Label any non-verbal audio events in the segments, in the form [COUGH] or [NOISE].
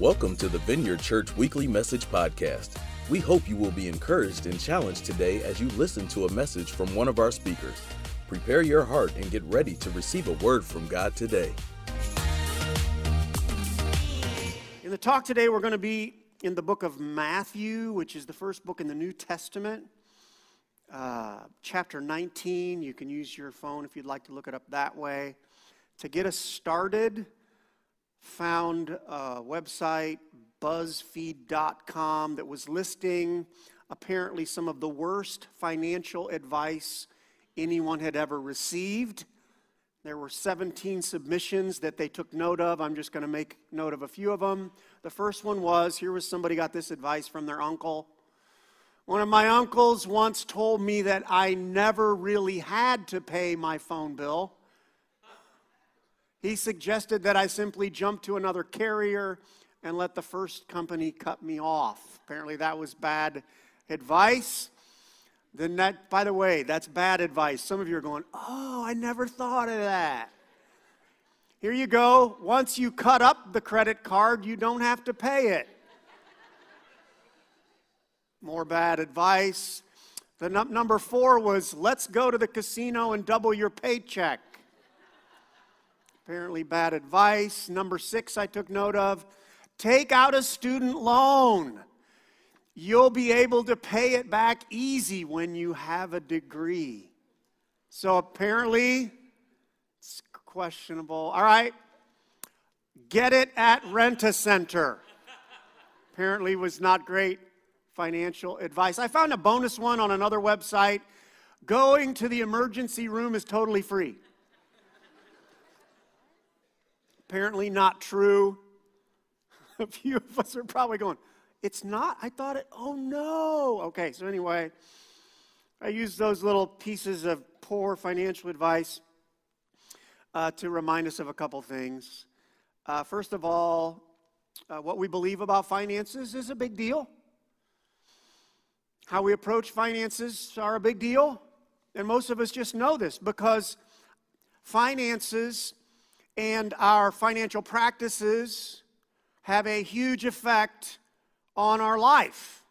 Welcome to the Vineyard Church Weekly Message Podcast. We hope you will be encouraged and challenged today as you listen to a message from one of our speakers. Prepare your heart and get ready to receive a word from God today. In the talk today, we're going to be in the book of Matthew, which is the first book in the New Testament, uh, chapter 19. You can use your phone if you'd like to look it up that way. To get us started, found a website, BuzzFeed.com, that was listing apparently some of the worst financial advice anyone had ever received. There were 17 submissions that they took note of. I'm just going to make note of a few of them. The first one was here was somebody got this advice from their uncle. One of my uncles once told me that I never really had to pay my phone bill. He suggested that I simply jump to another carrier and let the first company cut me off. Apparently, that was bad advice. Then that, by the way, that's bad advice. Some of you are going, oh, I never thought of that. Here you go. Once you cut up the credit card, you don't have to pay it. More bad advice. The num- number four was let's go to the casino and double your paycheck. Apparently, bad advice. Number six, I took note of take out a student loan. You'll be able to pay it back easy when you have a degree. So, apparently, it's questionable. All right. Get it at Rent a Center. Apparently, was not great financial advice. I found a bonus one on another website. Going to the emergency room is totally free. Apparently, not true. [LAUGHS] A few of us are probably going, It's not? I thought it, oh no. Okay, so anyway, I use those little pieces of poor financial advice uh, to remind us of a couple things. Uh, first of all, uh, what we believe about finances is a big deal. How we approach finances are a big deal. And most of us just know this because finances and our financial practices have a huge effect on our life.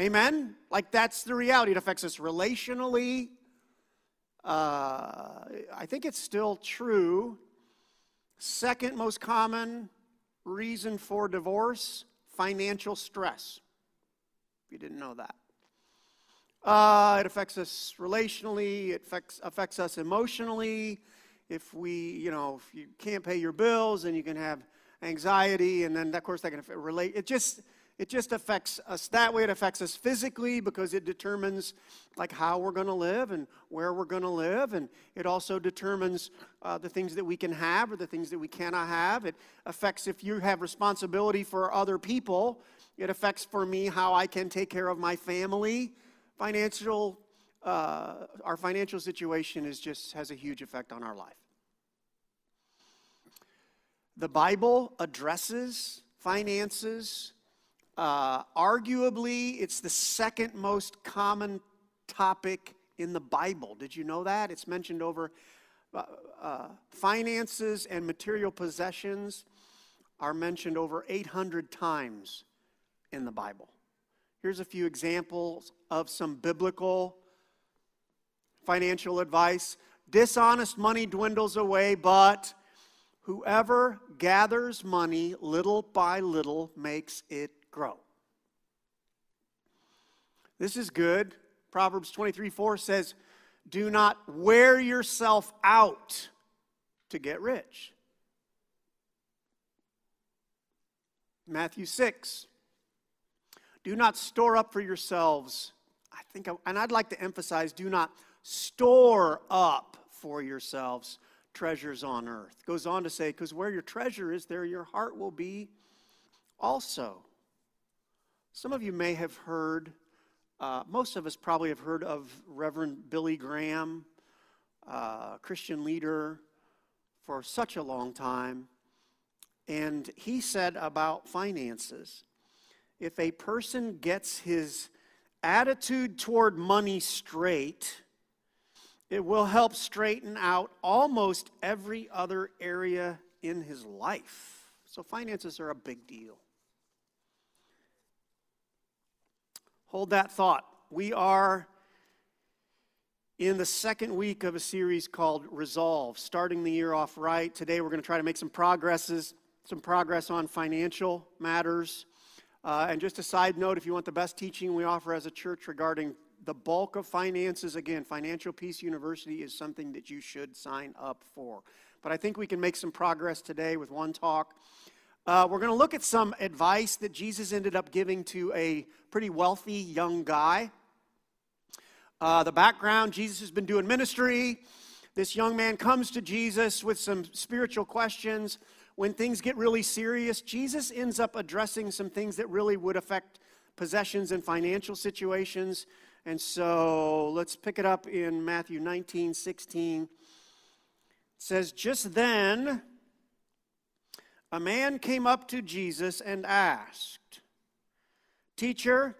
Amen? Like that's the reality. It affects us relationally. Uh, I think it's still true. Second most common reason for divorce financial stress. If you didn't know that. Uh, it affects us relationally, it affects, affects us emotionally, if we, you know, if you can't pay your bills and you can have anxiety, and then of course that can relate. It just it just affects us that way. It affects us physically because it determines like how we're going to live and where we're going to live, and it also determines uh, the things that we can have or the things that we cannot have. It affects if you have responsibility for other people. It affects for me how I can take care of my family. Financial uh, our financial situation is just has a huge effect on our life. The Bible addresses finances. Uh, arguably, it's the second most common topic in the Bible. Did you know that? It's mentioned over uh, uh, finances and material possessions are mentioned over 800 times in the Bible. Here's a few examples of some biblical financial advice. Dishonest money dwindles away, but whoever gathers money little by little makes it grow. This is good. Proverbs 23 4 says, Do not wear yourself out to get rich. Matthew 6, do not store up for yourselves. I think, and I'd like to emphasize, do not store up for yourselves treasures on earth. Goes on to say, because where your treasure is, there your heart will be also. Some of you may have heard, uh, most of us probably have heard of Reverend Billy Graham, uh, Christian leader for such a long time. And he said about finances if a person gets his attitude toward money straight, it will help straighten out almost every other area in his life. So, finances are a big deal. Hold that thought. We are in the second week of a series called Resolve, starting the year off right. Today we're going to try to make some progresses, some progress on financial matters. Uh, and just a side note, if you want the best teaching we offer as a church regarding the bulk of finances, again, Financial Peace University is something that you should sign up for. But I think we can make some progress today with one talk. Uh, we're going to look at some advice that Jesus ended up giving to a pretty wealthy young guy. Uh, the background Jesus has been doing ministry. This young man comes to Jesus with some spiritual questions. When things get really serious, Jesus ends up addressing some things that really would affect possessions and financial situations. And so let's pick it up in Matthew 19 16. It says, Just then, a man came up to Jesus and asked, Teacher,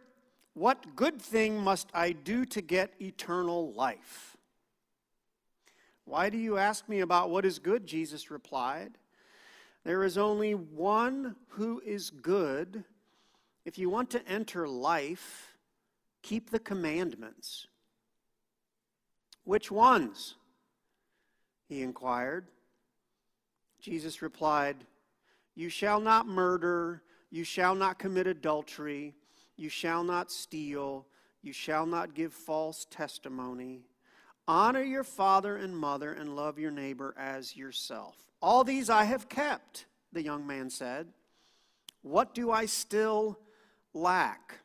what good thing must I do to get eternal life? Why do you ask me about what is good? Jesus replied. There is only one who is good. If you want to enter life, keep the commandments. Which ones? He inquired. Jesus replied, You shall not murder, you shall not commit adultery. You shall not steal. You shall not give false testimony. Honor your father and mother and love your neighbor as yourself. All these I have kept, the young man said. What do I still lack?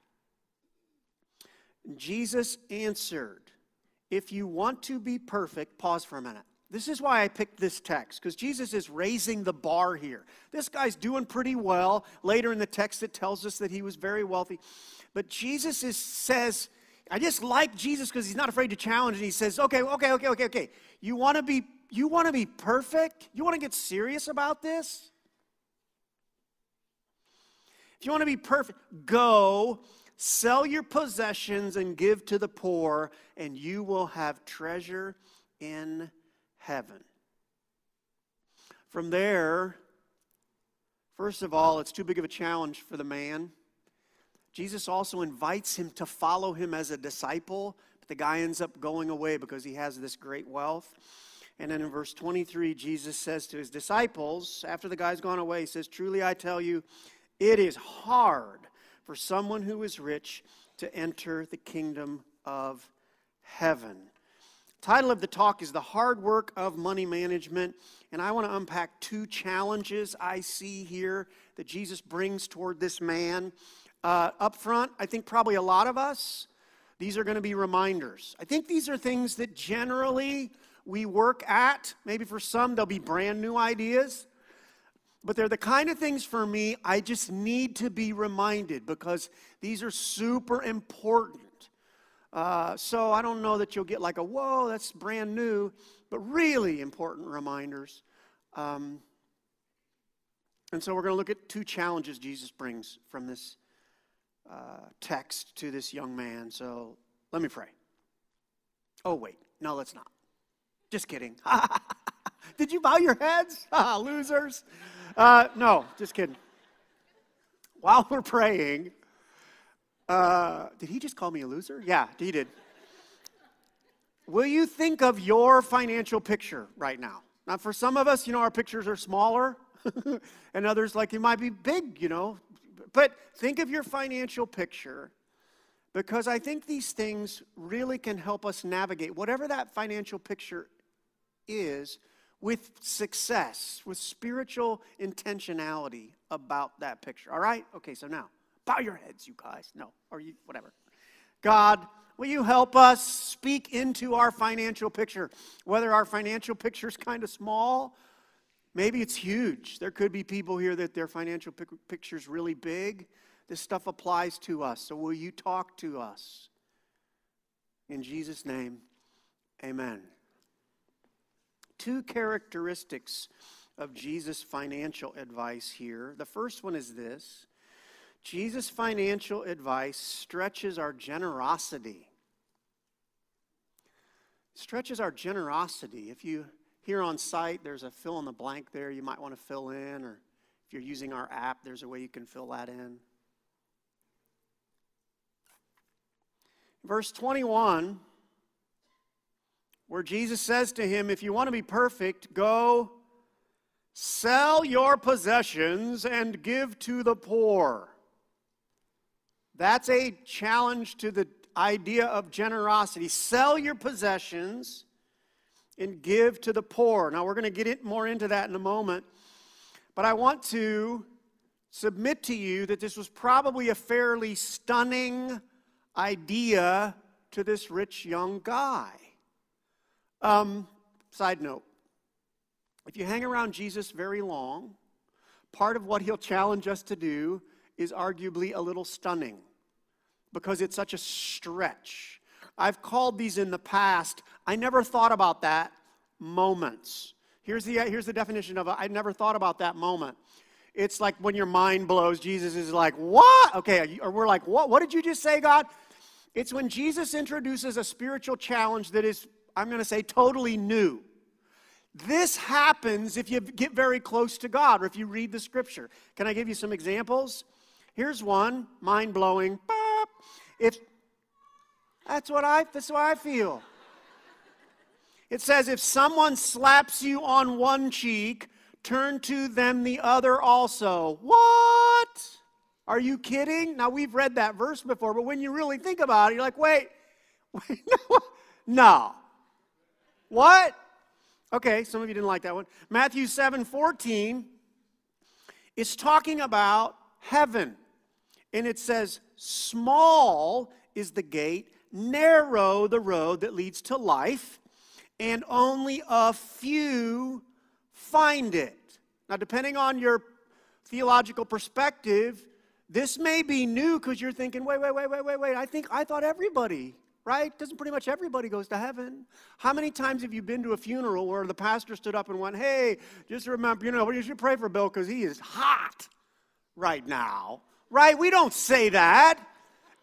Jesus answered, If you want to be perfect, pause for a minute. This is why I picked this text, because Jesus is raising the bar here. This guy's doing pretty well. Later in the text, it tells us that he was very wealthy. But Jesus is, says, I just like Jesus because he's not afraid to challenge, and he says, okay, okay, okay, okay, okay. You want to be you want to be perfect? You want to get serious about this? If you want to be perfect, go sell your possessions and give to the poor, and you will have treasure in heaven. From there, first of all, it's too big of a challenge for the man. Jesus also invites him to follow him as a disciple, but the guy ends up going away because he has this great wealth. And then in verse 23, Jesus says to his disciples, after the guy's gone away, he says, Truly I tell you, it is hard for someone who is rich to enter the kingdom of heaven. Title of the talk is The Hard Work of Money Management. And I want to unpack two challenges I see here that Jesus brings toward this man. Uh, up front, I think probably a lot of us, these are going to be reminders. I think these are things that generally we work at. Maybe for some, they'll be brand new ideas. But they're the kind of things for me I just need to be reminded because these are super important. Uh, so I don't know that you'll get like a, whoa, that's brand new, but really important reminders. Um, and so we're going to look at two challenges Jesus brings from this uh, text to this young man. So let me pray. Oh, wait. No, let's not. Just kidding. [LAUGHS] Did you bow your heads? [LAUGHS] Losers. Uh, no, just kidding. While we're praying, uh, did he just call me a loser? Yeah, he did. Will you think of your financial picture right now? Now, for some of us, you know, our pictures are smaller, [LAUGHS] and others, like, it might be big, you know. But think of your financial picture because I think these things really can help us navigate whatever that financial picture is with success, with spiritual intentionality about that picture. All right? Okay, so now Bow your heads, you guys. No, or you, whatever. God, will you help us speak into our financial picture? Whether our financial picture is kind of small, maybe it's huge. There could be people here that their financial picture is really big. This stuff applies to us. So will you talk to us? In Jesus' name, amen. Two characteristics of Jesus' financial advice here. The first one is this Jesus' financial advice stretches our generosity. Stretches our generosity. If you here on site, there's a fill in the blank there you might want to fill in, or if you're using our app, there's a way you can fill that in. Verse 21, where Jesus says to him, If you want to be perfect, go sell your possessions and give to the poor. That's a challenge to the idea of generosity. Sell your possessions and give to the poor. Now, we're going to get more into that in a moment. But I want to submit to you that this was probably a fairly stunning idea to this rich young guy. Um, side note if you hang around Jesus very long, part of what he'll challenge us to do is arguably a little stunning because it's such a stretch. I've called these in the past, I never thought about that moments. Here's the, here's the definition of it I never thought about that moment. It's like when your mind blows, Jesus is like, What? Okay, or we're like, What? What did you just say, God? It's when Jesus introduces a spiritual challenge that is, I'm going to say, totally new. This happens if you get very close to God or if you read the scripture. Can I give you some examples? Here's one, mind blowing. If that's what I that's what I feel. It says if someone slaps you on one cheek, turn to them the other also. What? Are you kidding? Now we've read that verse before, but when you really think about it, you're like, wait, [LAUGHS] wait no. What? Okay, some of you didn't like that one. Matthew 7 14 is talking about heaven. And it says, Small is the gate, narrow the road that leads to life, and only a few find it. Now, depending on your theological perspective, this may be new because you're thinking, wait, wait, wait, wait, wait, wait. I think I thought everybody right? Doesn't pretty much everybody goes to heaven? How many times have you been to a funeral where the pastor stood up and went, hey, just remember, you know, you should pray for Bill because he is hot right now, right? We don't say that.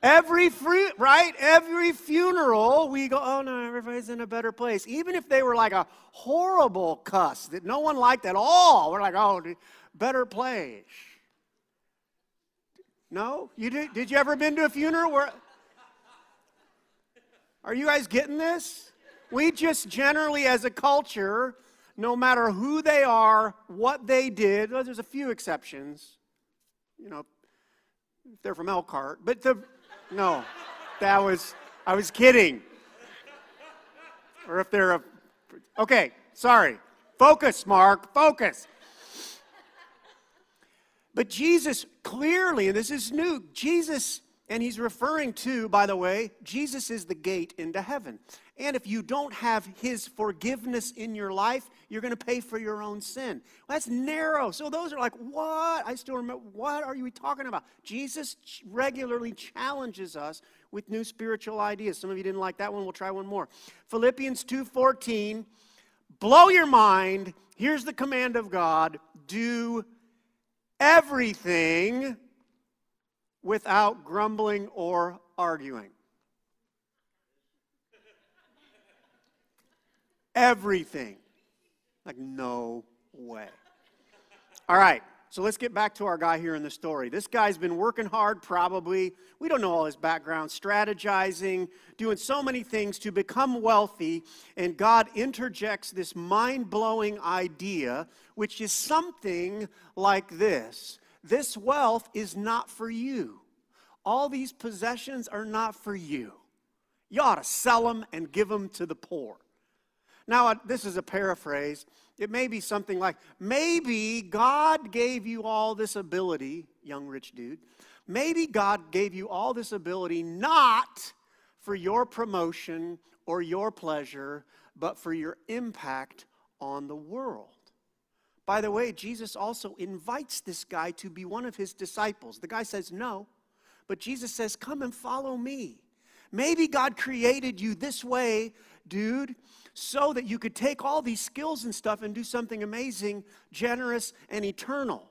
Every free, right? Every funeral, we go, oh no, everybody's in a better place. Even if they were like a horrible cuss that no one liked at all, we're like, oh, better place. No, you did. Did you ever been to a funeral where? Are you guys getting this? We just generally, as a culture, no matter who they are, what they did, well, there's a few exceptions. You know, if they're from Elkhart, but the, no, that was, I was kidding. Or if they're a, okay, sorry. Focus, Mark, focus. But Jesus clearly, and this is new, Jesus and he's referring to, by the way, Jesus is the gate into heaven. And if you don't have his forgiveness in your life, you're going to pay for your own sin. That's narrow. So those are like, what? I still remember, what are you talking about? Jesus regularly challenges us with new spiritual ideas. Some of you didn't like that one. We'll try one more. Philippians 2:14, blow your mind. Here's the command of God, do everything without grumbling or arguing. Everything. Like, no way. All right, so let's get back to our guy here in the story. This guy's been working hard, probably. We don't know all his background, strategizing, doing so many things to become wealthy. And God interjects this mind blowing idea, which is something like this this wealth is not for you. All these possessions are not for you. You ought to sell them and give them to the poor. Now, this is a paraphrase. It may be something like maybe God gave you all this ability, young rich dude. Maybe God gave you all this ability not for your promotion or your pleasure, but for your impact on the world. By the way, Jesus also invites this guy to be one of his disciples. The guy says, No. But Jesus says, Come and follow me. Maybe God created you this way, dude, so that you could take all these skills and stuff and do something amazing, generous, and eternal.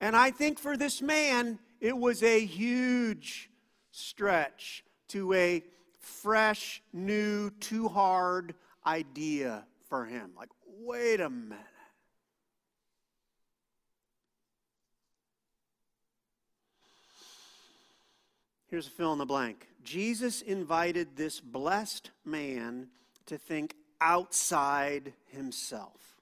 And I think for this man, it was a huge stretch to a fresh, new, too hard idea for him. Like, wait a minute. Here's a fill in the blank. Jesus invited this blessed man to think outside himself.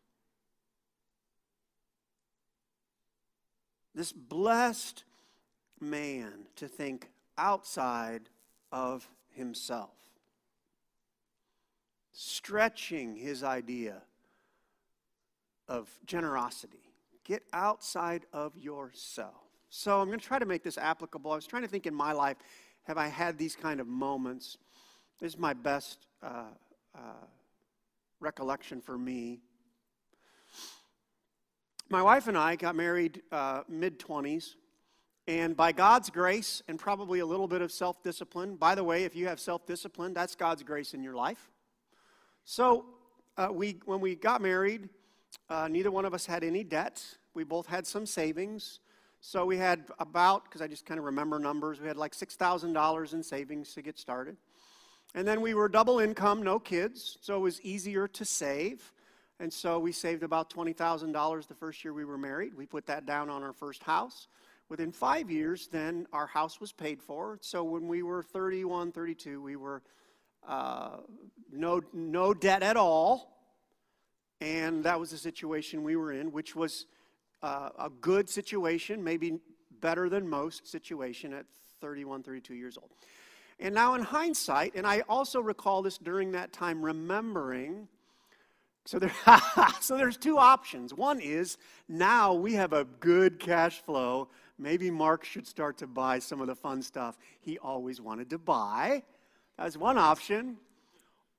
This blessed man to think outside of himself, stretching his idea of generosity. Get outside of yourself. So I'm going to try to make this applicable. I was trying to think in my life, have I had these kind of moments? This is my best uh, uh, recollection for me. My wife and I got married uh, mid 20s, and by God's grace and probably a little bit of self discipline, by the way, if you have self discipline, that's God's grace in your life. So, uh, we, when we got married, uh, neither one of us had any debt. We both had some savings. So we had about, because I just kind of remember numbers, we had like $6,000 in savings to get started. And then we were double income, no kids, so it was easier to save. And so we saved about $20,000 the first year we were married. We put that down on our first house. Within five years, then our house was paid for. So when we were 31, 32, we were uh, no, no debt at all. And that was the situation we were in, which was uh, a good situation, maybe better than most situation at 31, 32 years old. And now, in hindsight, and I also recall this during that time, remembering. So, there, [LAUGHS] so there's two options. One is now we have a good cash flow. Maybe Mark should start to buy some of the fun stuff he always wanted to buy. That's one option.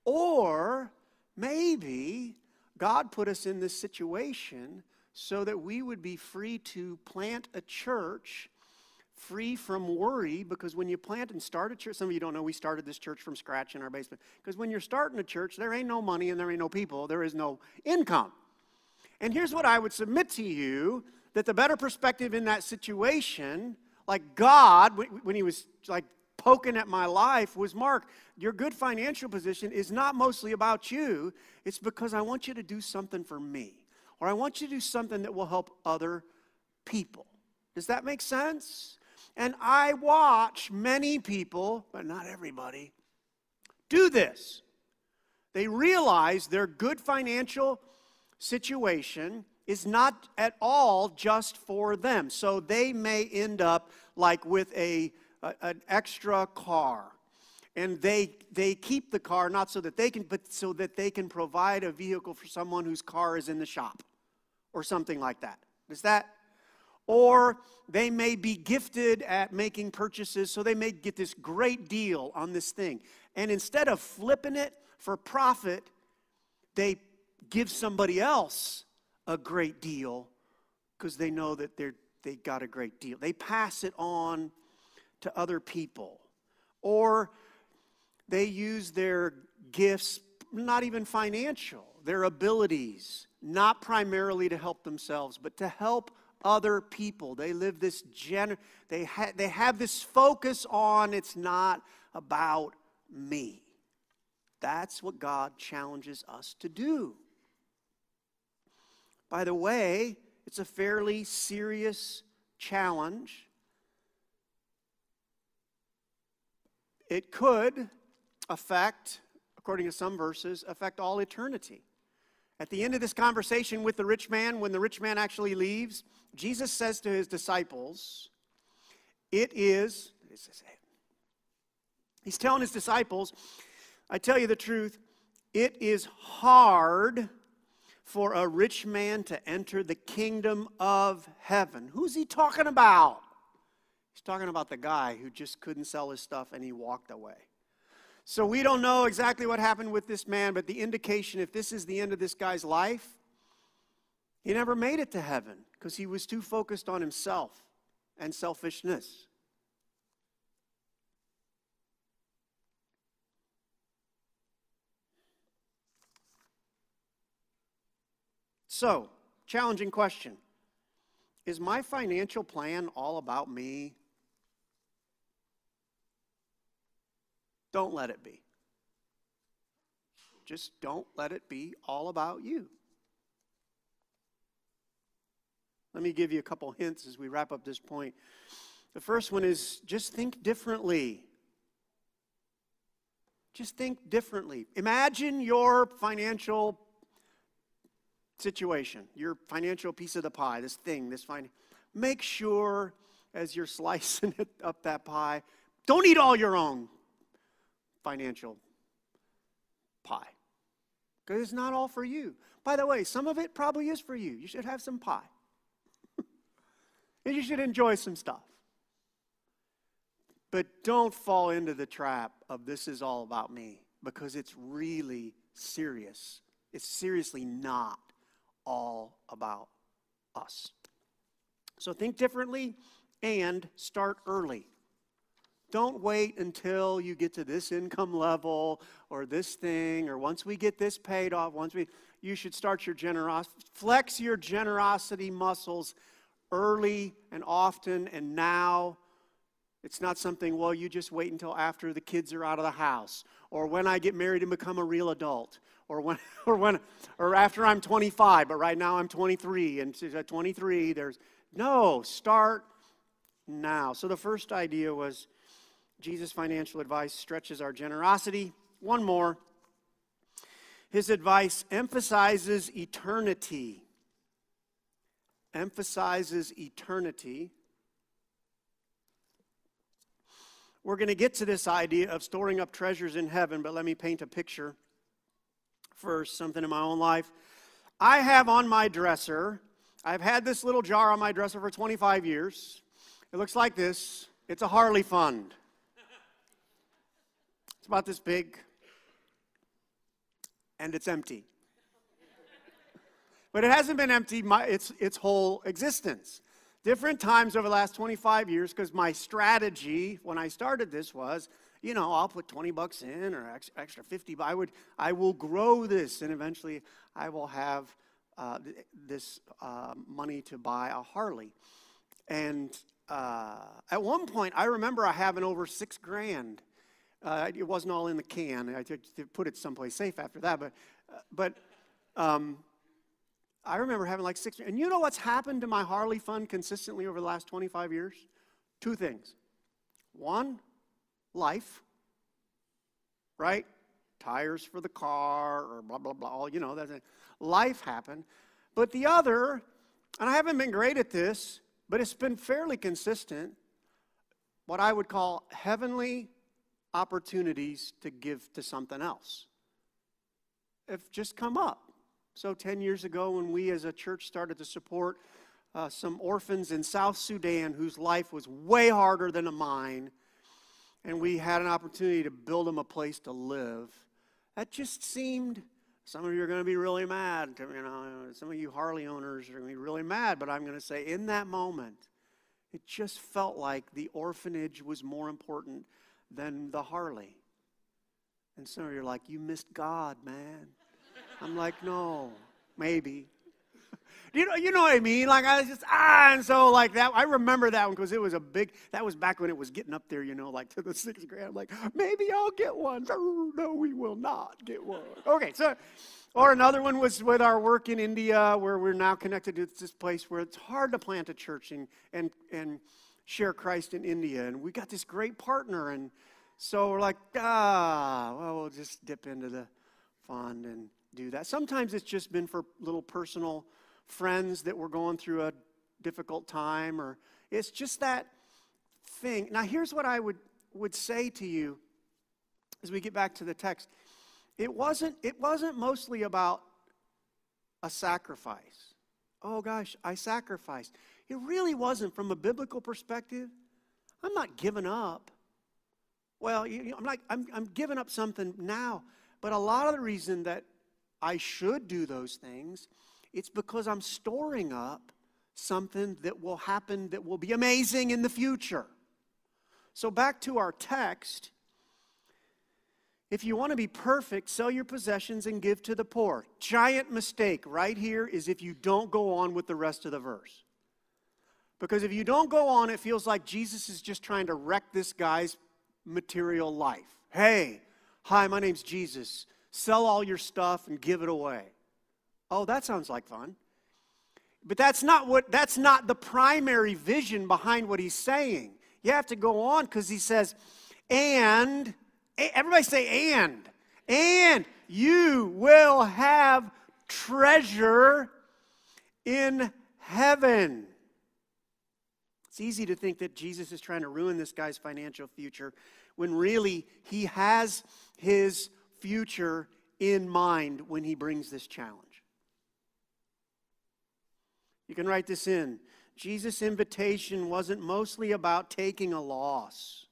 Or maybe God put us in this situation so that we would be free to plant a church free from worry because when you plant and start a church, some of you don't know we started this church from scratch in our basement. Because when you're starting a church, there ain't no money and there ain't no people, there is no income. And here's what I would submit to you that the better perspective in that situation, like God, when he was like poking at my life, was Mark, your good financial position is not mostly about you, it's because I want you to do something for me or I want you to do something that will help other people. Does that make sense? And I watch many people, but not everybody, do this. They realize their good financial situation is not at all just for them. So they may end up like with a, a an extra car. And they, they keep the car not so that they can, but so that they can provide a vehicle for someone whose car is in the shop or something like that. Is that? Or they may be gifted at making purchases, so they may get this great deal on this thing. And instead of flipping it for profit, they give somebody else a great deal because they know that they're, they got a great deal. They pass it on to other people. Or they use their gifts, not even financial, their abilities not primarily to help themselves, but to help other people. They live this gen they, ha- they have this focus on it's not about me. That's what God challenges us to do. By the way, it's a fairly serious challenge. It could affect, according to some verses, affect all eternity. At the end of this conversation with the rich man, when the rich man actually leaves, Jesus says to his disciples, It is, he's telling his disciples, I tell you the truth, it is hard for a rich man to enter the kingdom of heaven. Who's he talking about? He's talking about the guy who just couldn't sell his stuff and he walked away. So we don't know exactly what happened with this man, but the indication, if this is the end of this guy's life, he never made it to heaven because he was too focused on himself and selfishness. So, challenging question Is my financial plan all about me? Don't let it be. Just don't let it be all about you. Let me give you a couple hints as we wrap up this point. The first one is just think differently. Just think differently. Imagine your financial situation, your financial piece of the pie, this thing, this fine. Make sure as you're slicing [LAUGHS] it up that pie, don't eat all your own financial pie. Because it's not all for you. By the way, some of it probably is for you. You should have some pie. [LAUGHS] and you should enjoy some stuff. But don't fall into the trap of this is all about me because it's really serious. It's seriously not all about us. So think differently and start early. Don't wait until you get to this income level or this thing or once we get this paid off, once we you should start your generosity flex your generosity muscles early and often and now it's not something, well, you just wait until after the kids are out of the house, or when I get married and become a real adult, or when, [LAUGHS] or when, or after I'm 25, but right now I'm 23, and at 23, there's no, start now. So the first idea was Jesus' financial advice stretches our generosity. One more. His advice emphasizes eternity. Emphasizes eternity. We're going to get to this idea of storing up treasures in heaven, but let me paint a picture first, something in my own life. I have on my dresser, I've had this little jar on my dresser for 25 years. It looks like this it's a Harley fund. About this big, and it's empty. But it hasn't been empty my, its, its whole existence different times over the last 25 years because my strategy when I started this was, you know, I'll put 20 bucks in or extra 50. but I would, I will grow this, and eventually I will have uh, this uh, money to buy a Harley. And uh, at one point, I remember I having over six grand. Uh, it wasn't all in the can. I put it someplace safe after that, but, uh, but. Um, I remember having like six. And you know what's happened to my Harley fund consistently over the last 25 years? Two things. One, life, right? Tires for the car or blah, blah, blah. All, you know, that life happened. But the other, and I haven't been great at this, but it's been fairly consistent, what I would call heavenly opportunities to give to something else have just come up. So, 10 years ago, when we as a church started to support uh, some orphans in South Sudan whose life was way harder than a mine, and we had an opportunity to build them a place to live, that just seemed. Some of you are going to be really mad. You know, some of you Harley owners are going to be really mad, but I'm going to say in that moment, it just felt like the orphanage was more important than the Harley. And some of you are like, you missed God, man. I'm like, no, maybe. [LAUGHS] you know, you know what I mean? Like I was just ah, and so like that. I remember that one because it was a big. That was back when it was getting up there, you know, like to the [LAUGHS] sixth grade. I'm like, maybe I'll get one. No, [LAUGHS] no, we will not get one. Okay, so. Or another one was with our work in India, where we're now connected to this place where it's hard to plant a church and, and, and share Christ in India. And we got this great partner. And so we're like, ah, well, we'll just dip into the fund and do that. Sometimes it's just been for little personal friends that were going through a difficult time, or it's just that thing. Now, here's what I would, would say to you as we get back to the text. It wasn't, it wasn't mostly about a sacrifice. Oh gosh, I sacrificed. It really wasn't from a biblical perspective. I'm not giving up. Well, you know, I'm like I'm, I'm giving up something now, but a lot of the reason that I should do those things, it's because I'm storing up something that will happen that will be amazing in the future. So, back to our text. If you want to be perfect, sell your possessions and give to the poor. Giant mistake right here is if you don't go on with the rest of the verse. Because if you don't go on, it feels like Jesus is just trying to wreck this guy's material life. Hey, hi, my name's Jesus sell all your stuff and give it away. Oh, that sounds like fun. But that's not what that's not the primary vision behind what he's saying. You have to go on cuz he says and everybody say, and. And you will have treasure in heaven. It's easy to think that Jesus is trying to ruin this guy's financial future when really he has his future in mind when he brings this challenge. You can write this in. Jesus' invitation wasn't mostly about taking a loss,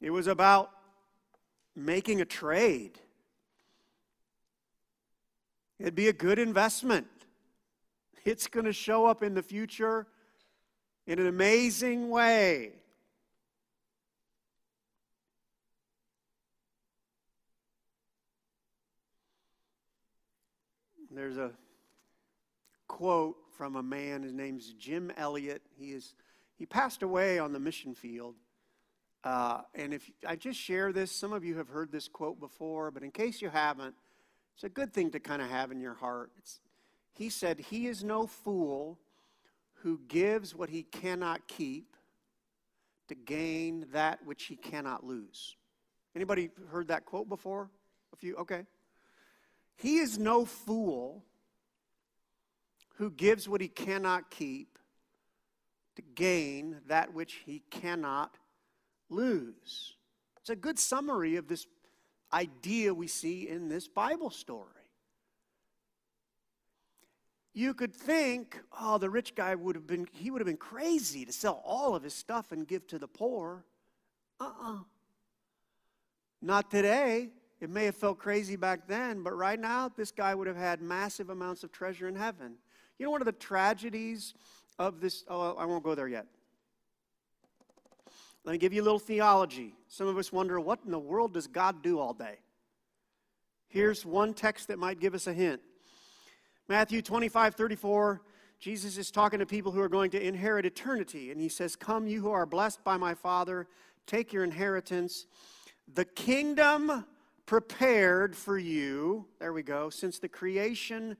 it was about making a trade. It'd be a good investment. It's going to show up in the future in an amazing way. There's a quote from a man. His name's Jim Elliot. He is he passed away on the mission field. Uh, and if I just share this, some of you have heard this quote before, but in case you haven't, it's a good thing to kind of have in your heart. It's, he said, "He is no fool who gives what he cannot keep to gain that which he cannot lose." Anybody heard that quote before? A few. Okay. He is no fool who gives what he cannot keep to gain that which he cannot lose. It's a good summary of this idea we see in this Bible story. You could think, oh, the rich guy would have been, he would have been crazy to sell all of his stuff and give to the poor. Uh uh-uh. uh Not today. It may have felt crazy back then, but right now, this guy would have had massive amounts of treasure in heaven. You know, one of the tragedies of this, oh, I won't go there yet. Let me give you a little theology. Some of us wonder, what in the world does God do all day? Here's one text that might give us a hint Matthew 25, 34. Jesus is talking to people who are going to inherit eternity, and he says, Come, you who are blessed by my Father, take your inheritance. The kingdom prepared for you, there we go, since the creation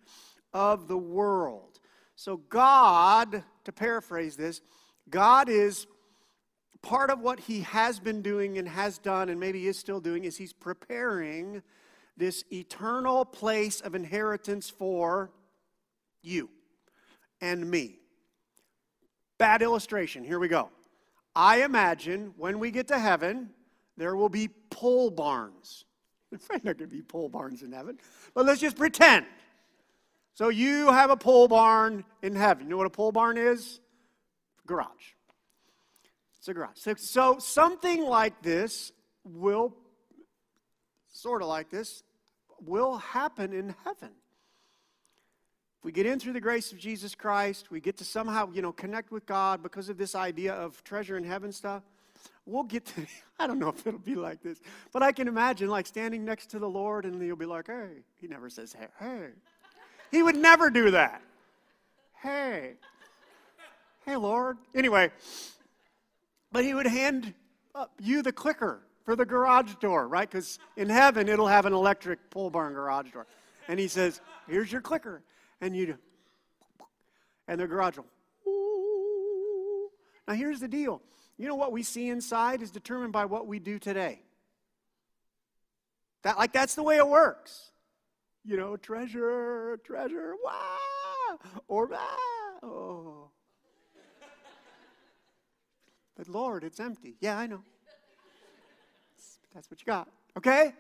of the world. So, God, to paraphrase this, God is part of what He has been doing and has done, and maybe is still doing, is He's preparing this eternal place of inheritance for you and me. Bad illustration. Here we go. I imagine when we get to heaven, there will be pole barns. [LAUGHS] There's not going to be pole barns in heaven, but let's just pretend. So you have a pole barn in heaven. You know what a pole barn is? Garage. It's a garage. So, so something like this will, sort of like this, will happen in heaven. If we get in through the grace of Jesus Christ, we get to somehow, you know, connect with God because of this idea of treasure in heaven stuff. We'll get to, [LAUGHS] I don't know if it'll be like this, but I can imagine like standing next to the Lord and he'll be like, hey, he never says, hey, hey. He would never do that. Hey, hey, Lord. Anyway, but he would hand up you the clicker for the garage door, right? Because in heaven, it'll have an electric pole barn garage door. And he says, Here's your clicker. And you and the garage will. Now, here's the deal. You know what we see inside is determined by what we do today. That, like, that's the way it works you know, treasure, treasure, wow, or ah, oh. But Lord, it's empty. Yeah, I know. That's what you got. Okay?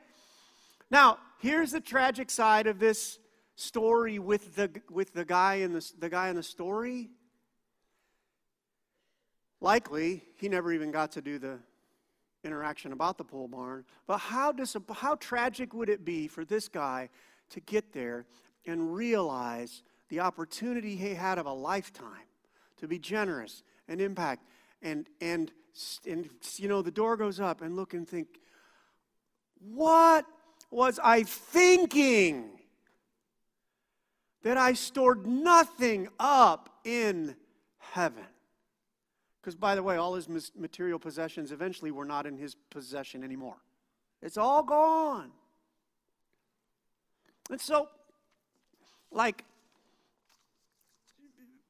Now, here's the tragic side of this story with the with the guy in the, the guy in the story. Likely, he never even got to do the interaction about the pole barn. But how, dis- how tragic would it be for this guy to get there and realize the opportunity he had of a lifetime to be generous and impact and and and you know the door goes up and look and think what was i thinking? That i stored nothing up in heaven. Because by the way all his material possessions eventually were not in his possession anymore. It's all gone. And so, like,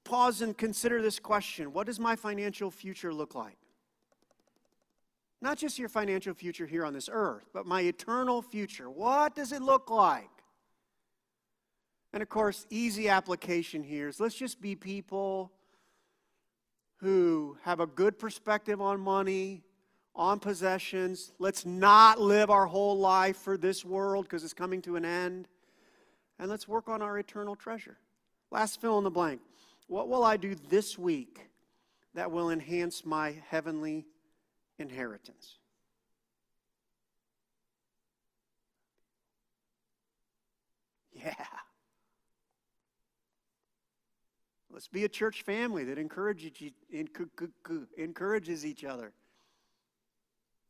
pause and consider this question. What does my financial future look like? Not just your financial future here on this earth, but my eternal future. What does it look like? And of course, easy application here is let's just be people who have a good perspective on money, on possessions. Let's not live our whole life for this world because it's coming to an end. And let's work on our eternal treasure. Last fill in the blank. What will I do this week that will enhance my heavenly inheritance? Yeah. Let's be a church family that encourages, encourages each other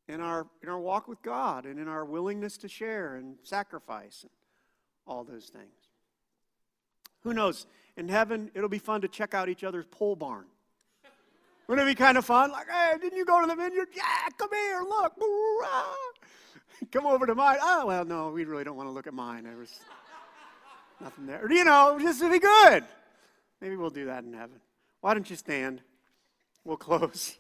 in our, in our walk with God and in our willingness to share and sacrifice and all those things. Who knows? In heaven, it'll be fun to check out each other's pole barn. Wouldn't it be kind of fun? Like, hey, didn't you go to the vineyard? Yeah, come here, look. [LAUGHS] Come over to mine. Oh, well, no, we really don't want to look at mine. There was nothing there. You know, just to be good. Maybe we'll do that in heaven. Why don't you stand? We'll close.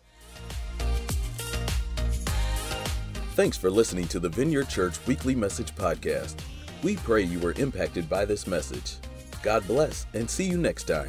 Thanks for listening to the Vineyard Church Weekly Message Podcast. We pray you were impacted by this message. God bless and see you next time.